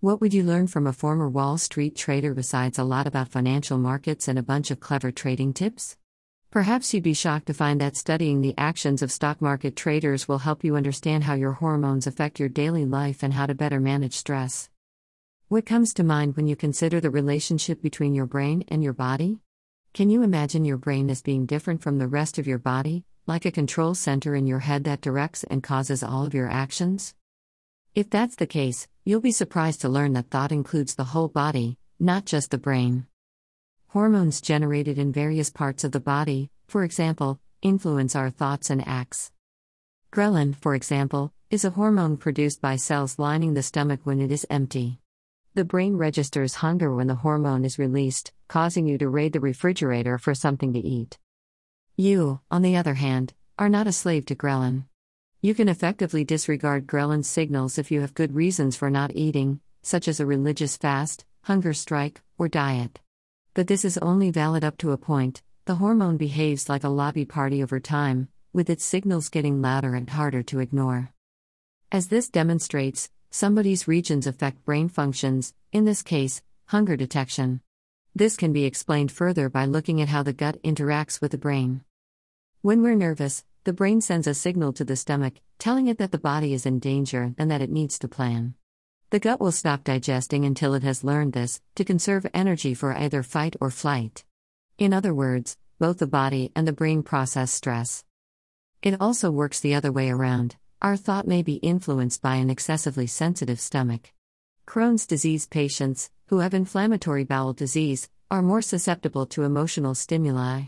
What would you learn from a former Wall Street trader besides a lot about financial markets and a bunch of clever trading tips? Perhaps you'd be shocked to find that studying the actions of stock market traders will help you understand how your hormones affect your daily life and how to better manage stress. What comes to mind when you consider the relationship between your brain and your body? Can you imagine your brain as being different from the rest of your body, like a control center in your head that directs and causes all of your actions? If that's the case, you'll be surprised to learn that thought includes the whole body, not just the brain. Hormones generated in various parts of the body, for example, influence our thoughts and acts. Ghrelin, for example, is a hormone produced by cells lining the stomach when it is empty. The brain registers hunger when the hormone is released, causing you to raid the refrigerator for something to eat. You, on the other hand, are not a slave to ghrelin. You can effectively disregard ghrelin signals if you have good reasons for not eating, such as a religious fast, hunger strike, or diet. But this is only valid up to a point. The hormone behaves like a lobby party over time, with its signals getting louder and harder to ignore. As this demonstrates, somebody's regions affect brain functions, in this case, hunger detection. This can be explained further by looking at how the gut interacts with the brain. When we're nervous, the brain sends a signal to the stomach, telling it that the body is in danger and that it needs to plan. The gut will stop digesting until it has learned this, to conserve energy for either fight or flight. In other words, both the body and the brain process stress. It also works the other way around. Our thought may be influenced by an excessively sensitive stomach. Crohn's disease patients, who have inflammatory bowel disease, are more susceptible to emotional stimuli.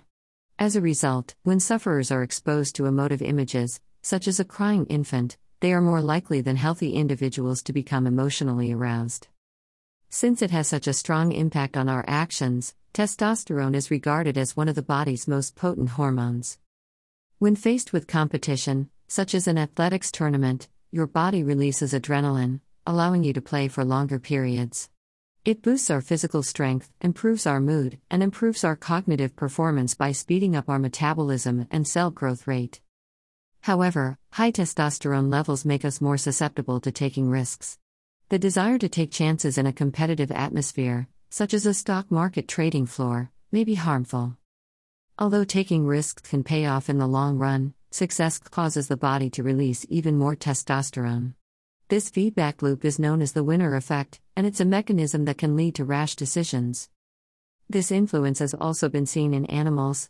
As a result, when sufferers are exposed to emotive images, such as a crying infant, they are more likely than healthy individuals to become emotionally aroused. Since it has such a strong impact on our actions, testosterone is regarded as one of the body's most potent hormones. When faced with competition, such as an athletics tournament, your body releases adrenaline, allowing you to play for longer periods. It boosts our physical strength, improves our mood, and improves our cognitive performance by speeding up our metabolism and cell growth rate. However, high testosterone levels make us more susceptible to taking risks. The desire to take chances in a competitive atmosphere, such as a stock market trading floor, may be harmful. Although taking risks can pay off in the long run, success causes the body to release even more testosterone. This feedback loop is known as the winner effect, and it's a mechanism that can lead to rash decisions. This influence has also been seen in animals.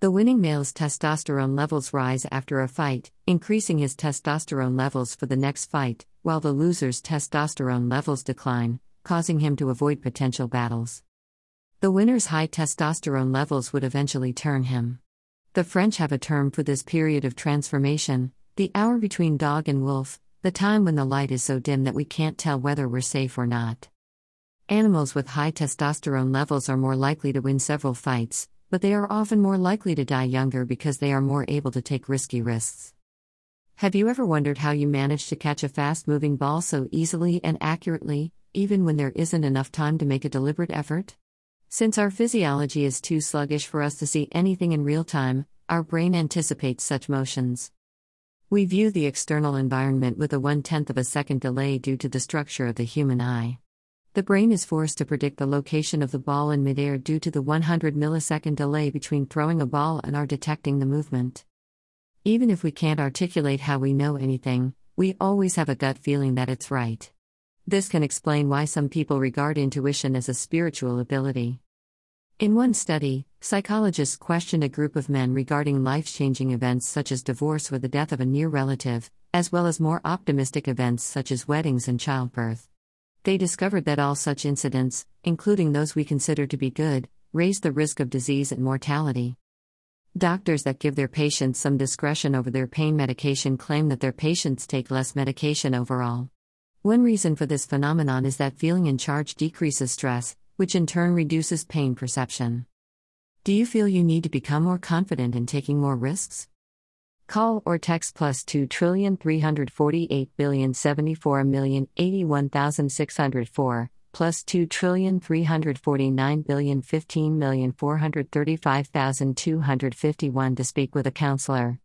The winning male's testosterone levels rise after a fight, increasing his testosterone levels for the next fight, while the loser's testosterone levels decline, causing him to avoid potential battles. The winner's high testosterone levels would eventually turn him. The French have a term for this period of transformation the hour between dog and wolf, the time when the light is so dim that we can't tell whether we're safe or not. Animals with high testosterone levels are more likely to win several fights, but they are often more likely to die younger because they are more able to take risky risks. Have you ever wondered how you manage to catch a fast moving ball so easily and accurately, even when there isn't enough time to make a deliberate effort? Since our physiology is too sluggish for us to see anything in real time, our brain anticipates such motions. We view the external environment with a one tenth of a second delay due to the structure of the human eye. The brain is forced to predict the location of the ball in midair due to the 100 millisecond delay between throwing a ball and our detecting the movement. Even if we can't articulate how we know anything, we always have a gut feeling that it's right. This can explain why some people regard intuition as a spiritual ability. In one study, psychologists questioned a group of men regarding life changing events such as divorce or the death of a near relative, as well as more optimistic events such as weddings and childbirth. They discovered that all such incidents, including those we consider to be good, raise the risk of disease and mortality. Doctors that give their patients some discretion over their pain medication claim that their patients take less medication overall. One reason for this phenomenon is that feeling in charge decreases stress, which in turn reduces pain perception. Do you feel you need to become more confident in taking more risks? Call or text plus 2 trillion 348 billion 74 million 81,604 plus 2 trillion 349 billion 15 million 435,251 to speak with a counselor.